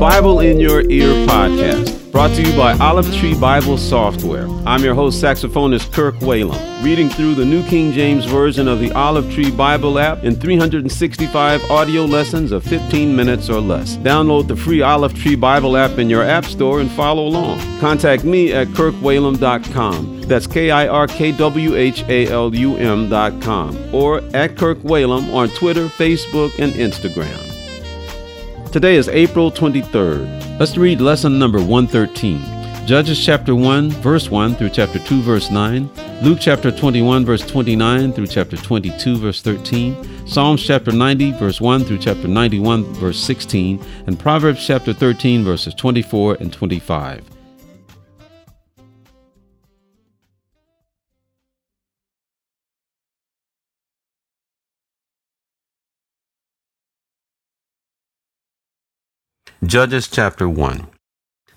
Bible in Your Ear podcast, brought to you by Olive Tree Bible Software. I'm your host, saxophonist Kirk Whalum, reading through the New King James Version of the Olive Tree Bible app in 365 audio lessons of 15 minutes or less. Download the free Olive Tree Bible app in your app store and follow along. Contact me at kirkwhalum.com. That's K I R K W H A L U M.com or at Kirk Whalum on Twitter, Facebook, and Instagram. Today is April 23rd. Let's read lesson number 113. Judges chapter 1, verse 1 through chapter 2, verse 9. Luke chapter 21, verse 29 through chapter 22, verse 13. Psalms chapter 90, verse 1 through chapter 91, verse 16. And Proverbs chapter 13, verses 24 and 25. Judges chapter 1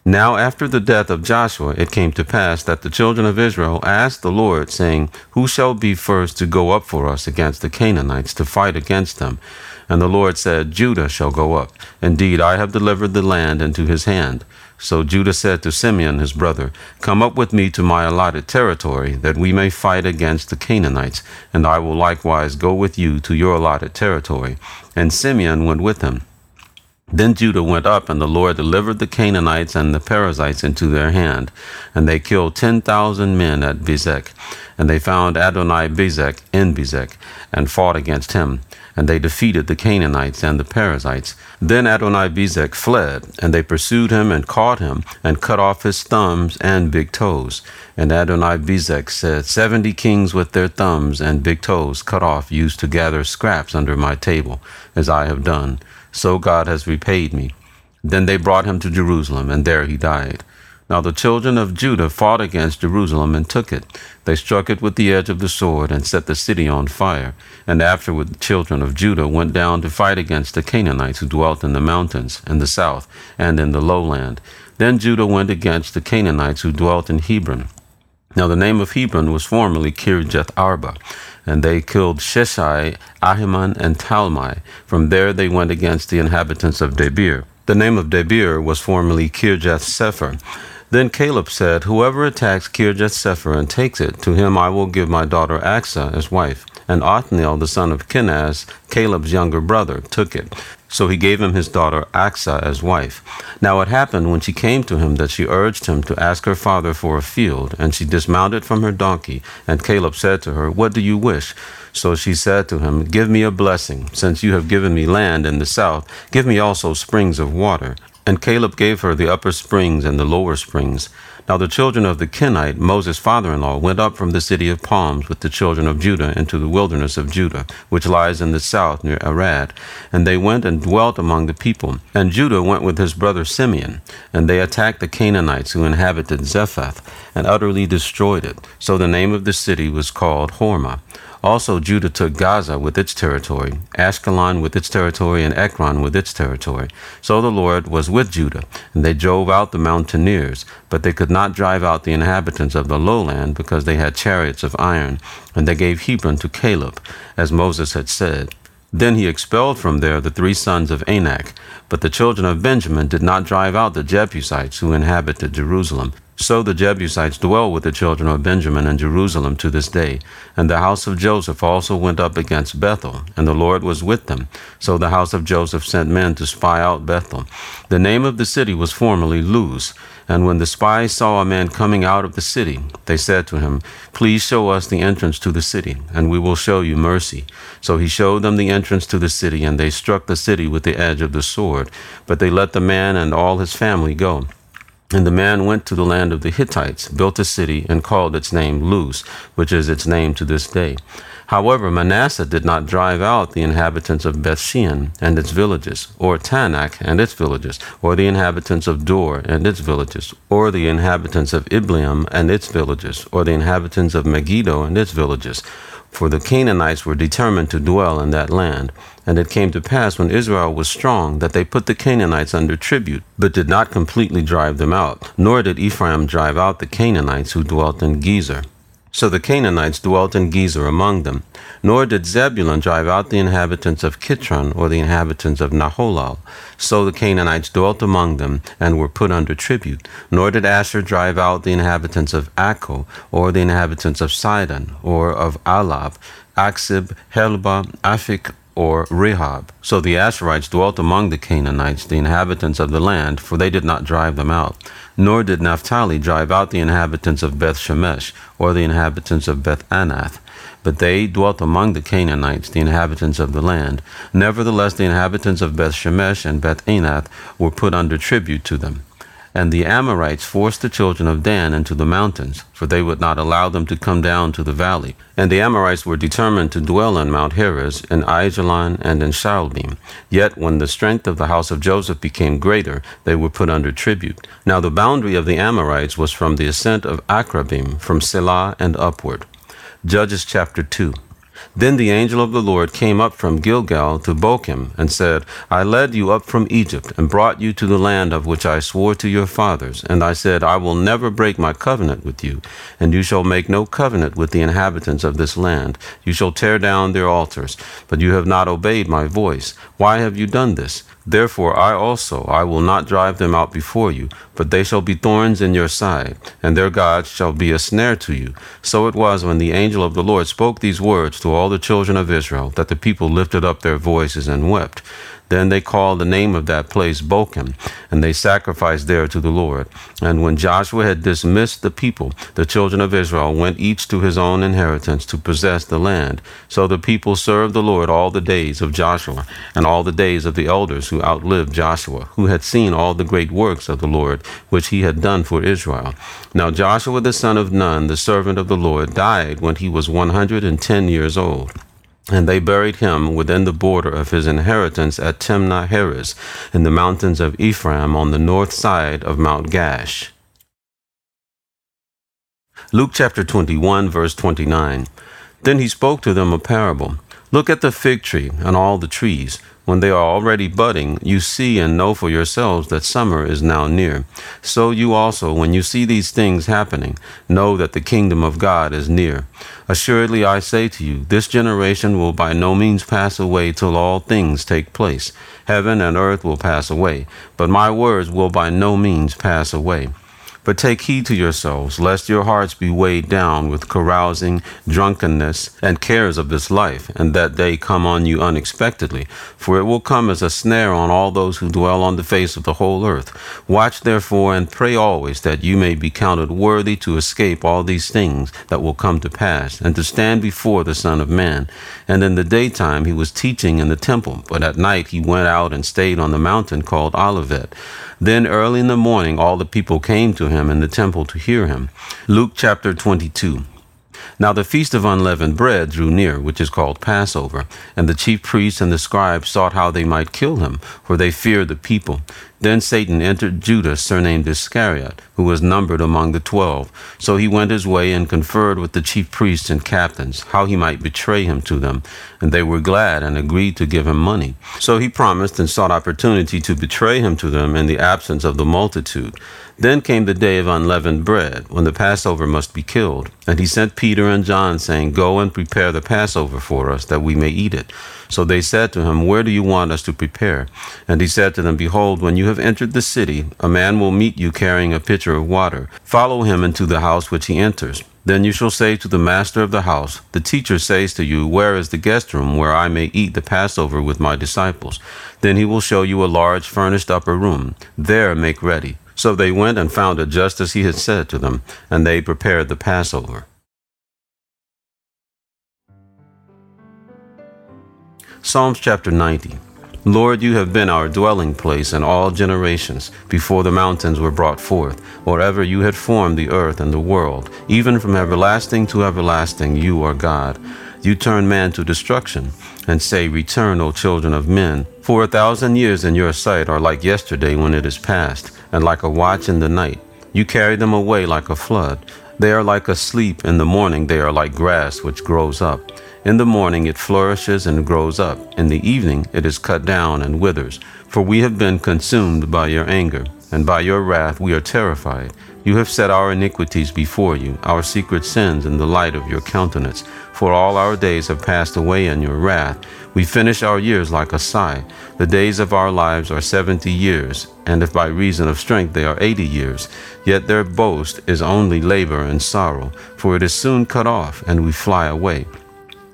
Now after the death of Joshua it came to pass that the children of Israel asked the Lord, saying, Who shall be first to go up for us against the Canaanites to fight against them? And the Lord said, Judah shall go up. Indeed, I have delivered the land into his hand. So Judah said to Simeon his brother, Come up with me to my allotted territory, that we may fight against the Canaanites, and I will likewise go with you to your allotted territory. And Simeon went with him. Then Judah went up, and the Lord delivered the Canaanites and the Perizzites into their hand. And they killed ten thousand men at Bezek. And they found Adoni Bezek in Bezek, and fought against him. And they defeated the Canaanites and the Perizzites. Then Adoni Bezek fled, and they pursued him and caught him, and cut off his thumbs and big toes. And Adoni Bezek said, Seventy kings with their thumbs and big toes cut off used to gather scraps under my table, as I have done so God has repaid me. Then they brought him to Jerusalem, and there he died. Now the children of Judah fought against Jerusalem and took it. They struck it with the edge of the sword and set the city on fire. And afterward the children of Judah went down to fight against the Canaanites who dwelt in the mountains, in the south, and in the lowland. Then Judah went against the Canaanites who dwelt in Hebron. Now the name of Hebron was formerly Kirjath Arba and they killed Sheshai, Ahiman, and Talmai. From there they went against the inhabitants of Debir. The name of Debir was formerly Kirjath Sepher. Then Caleb said, Whoever attacks Kirjath Sepher and takes it, to him I will give my daughter Achsah as wife. And Othniel, the son of Kenaz, Caleb's younger brother, took it. So he gave him his daughter Achsah as wife. Now it happened when she came to him that she urged him to ask her father for a field, and she dismounted from her donkey. And Caleb said to her, What do you wish? So she said to him, Give me a blessing. Since you have given me land in the south, give me also springs of water. And Caleb gave her the upper springs and the lower springs. Now the children of the Kenite, Moses' father in law, went up from the city of palms with the children of Judah into the wilderness of Judah, which lies in the south near Arad. And they went and dwelt among the people. And Judah went with his brother Simeon, and they attacked the Canaanites who inhabited Zephath, and utterly destroyed it. So the name of the city was called Hormah. Also, Judah took Gaza with its territory, Ashkelon with its territory, and Ekron with its territory. So the Lord was with Judah, and they drove out the mountaineers, but they could not drive out the inhabitants of the lowland, because they had chariots of iron. And they gave Hebron to Caleb, as Moses had said. Then he expelled from there the three sons of Anak. But the children of Benjamin did not drive out the Jebusites who inhabited Jerusalem, so the Jebusites dwell with the children of Benjamin in Jerusalem to this day. And the house of Joseph also went up against Bethel, and the Lord was with them. So the house of Joseph sent men to spy out Bethel. The name of the city was formerly Luz. And when the spies saw a man coming out of the city, they said to him, Please show us the entrance to the city, and we will show you mercy. So he showed them the entrance to the city, and they struck the city with the edge of the sword. But they let the man and all his family go. And the man went to the land of the Hittites, built a city, and called its name Luz, which is its name to this day. However, Manasseh did not drive out the inhabitants of Bethshean and its villages, or Taanach and its villages, or the inhabitants of Dor and its villages, or the inhabitants of Ibleam and its villages, or the inhabitants of Megiddo and its villages for the Canaanites were determined to dwell in that land. And it came to pass when Israel was strong that they put the Canaanites under tribute, but did not completely drive them out, nor did Ephraim drive out the Canaanites who dwelt in Gezer. So the Canaanites dwelt in Gezer among them. Nor did Zebulun drive out the inhabitants of Kitron or the inhabitants of Nahalol. So the Canaanites dwelt among them and were put under tribute. Nor did Asher drive out the inhabitants of Acco or the inhabitants of Sidon or of Ahlab, Achzib, Helbah, Aphik, or Rehob. So the Asherites dwelt among the Canaanites, the inhabitants of the land, for they did not drive them out. Nor did Naphtali drive out the inhabitants of Beth Shemesh, or the inhabitants of Beth Anath. But they dwelt among the Canaanites, the inhabitants of the land. Nevertheless, the inhabitants of Beth Shemesh and Beth Anath were put under tribute to them. And the Amorites forced the children of Dan into the mountains, for they would not allow them to come down to the valley. And the Amorites were determined to dwell on Mount Heres, in Aijalon, and in Shaalbim. Yet when the strength of the house of Joseph became greater, they were put under tribute. Now the boundary of the Amorites was from the ascent of Akrabim, from Selah and upward. Judges chapter 2. Then the angel of the Lord came up from Gilgal to Bochim, and said, I led you up from Egypt, and brought you to the land of which I swore to your fathers. And I said, I will never break my covenant with you, and you shall make no covenant with the inhabitants of this land. You shall tear down their altars, but you have not obeyed my voice. Why have you done this? Therefore I also I will not drive them out before you, but they shall be thorns in your side, and their gods shall be a snare to you. So it was when the angel of the Lord spoke these words to all the children of Israel, that the people lifted up their voices and wept. Then they called the name of that place Bochim, and they sacrificed there to the Lord. And when Joshua had dismissed the people, the children of Israel went each to his own inheritance to possess the land. So the people served the Lord all the days of Joshua, and all the days of the elders who outlived Joshua, who had seen all the great works of the Lord, which he had done for Israel. Now Joshua the son of Nun, the servant of the Lord, died when he was one hundred and ten years old. And they buried him within the border of his inheritance at Timnath Heres, in the mountains of Ephraim on the north side of Mount Gaash. Luke chapter 21, verse 29. Then he spoke to them a parable. Look at the fig tree and all the trees. When they are already budding, you see and know for yourselves that summer is now near. So you also, when you see these things happening, know that the kingdom of God is near. Assuredly I say to you, this generation will by no means pass away till all things take place. Heaven and earth will pass away, but my words will by no means pass away. But take heed to yourselves, lest your hearts be weighed down with carousing, drunkenness, and cares of this life, and that they come on you unexpectedly. For it will come as a snare on all those who dwell on the face of the whole earth. Watch therefore and pray always that you may be counted worthy to escape all these things that will come to pass, and to stand before the Son of Man. And in the daytime he was teaching in the temple, but at night he went out and stayed on the mountain called Olivet. Then early in the morning all the people came to him in the temple to hear him. Luke chapter 22. Now the feast of unleavened bread drew near, which is called Passover, and the chief priests and the scribes sought how they might kill him, for they feared the people. Then Satan entered Judas, surnamed Iscariot, who was numbered among the twelve. So he went his way and conferred with the chief priests and captains, how he might betray him to them. And they were glad and agreed to give him money. So he promised and sought opportunity to betray him to them in the absence of the multitude. Then came the day of unleavened bread, when the Passover must be killed. And he sent Peter and John, saying, Go and prepare the Passover for us, that we may eat it. So they said to him, Where do you want us to prepare? And he said to them, Behold, when you have entered the city, a man will meet you carrying a pitcher of water. Follow him into the house which he enters. Then you shall say to the master of the house, The teacher says to you, Where is the guest room where I may eat the Passover with my disciples? Then he will show you a large furnished upper room. There make ready. So they went and found it just as he had said to them, and they prepared the Passover. Psalms chapter 90. Lord, you have been our dwelling place in all generations, before the mountains were brought forth, or ever you had formed the earth and the world. Even from everlasting to everlasting, you are God. You turn man to destruction, and say, Return, O children of men. For a thousand years in your sight are like yesterday when it is past, and like a watch in the night. You carry them away like a flood. They are like a sleep in the morning, they are like grass which grows up. In the morning it flourishes and grows up. In the evening it is cut down and withers. For we have been consumed by your anger, and by your wrath we are terrified. You have set our iniquities before you, our secret sins in the light of your countenance. For all our days have passed away in your wrath. We finish our years like a sigh. The days of our lives are seventy years, and if by reason of strength they are eighty years, yet their boast is only labor and sorrow, for it is soon cut off, and we fly away.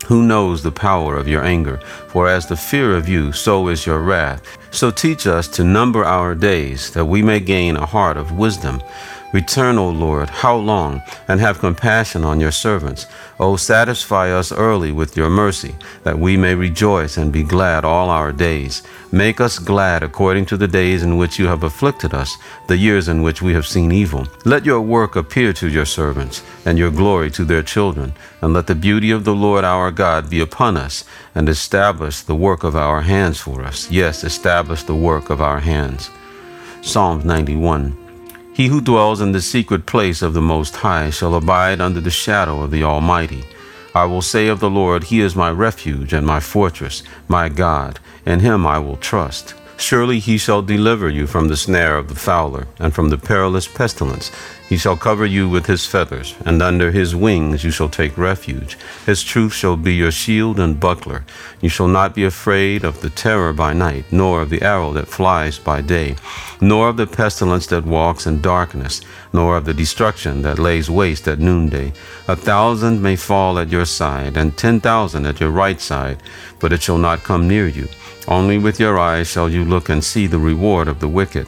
Who knows the power of your anger? For as the fear of you, so is your wrath. So teach us to number our days, that we may gain a heart of wisdom. Return, O Lord, how long, and have compassion on your servants. O satisfy us early with your mercy, that we may rejoice and be glad all our days. Make us glad according to the days in which you have afflicted us, the years in which we have seen evil. Let your work appear to your servants, and your glory to their children. And let the beauty of the Lord our God be upon us, and establish the work of our hands for us. Yes, establish the work of our hands. Psalms 91. He who dwells in the secret place of the Most High shall abide under the shadow of the Almighty. I will say of the Lord, He is my refuge and my fortress, my God, in Him I will trust. Surely he shall deliver you from the snare of the fowler, and from the perilous pestilence. He shall cover you with his feathers, and under his wings you shall take refuge. His truth shall be your shield and buckler. You shall not be afraid of the terror by night, nor of the arrow that flies by day, nor of the pestilence that walks in darkness, nor of the destruction that lays waste at noonday. A thousand may fall at your side, and ten thousand at your right side, but it shall not come near you. Only with your eyes shall you look and see the reward of the wicked,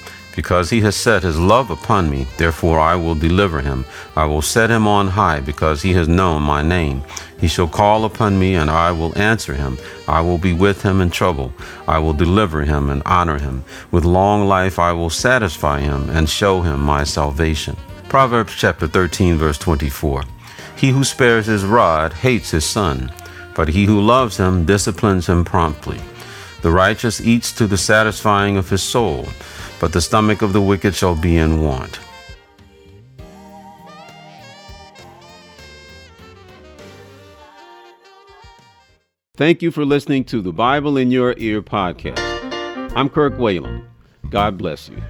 Because he has set his love upon me, therefore I will deliver him. I will set him on high, because he has known my name. He shall call upon me, and I will answer him. I will be with him in trouble. I will deliver him and honor him. With long life I will satisfy him and show him my salvation. Proverbs chapter 13, verse 24. He who spares his rod hates his son, but he who loves him disciplines him promptly. The righteous eats to the satisfying of his soul but the stomach of the wicked shall be in want. Thank you for listening to the Bible in Your Ear podcast. I'm Kirk Whalum. God bless. You.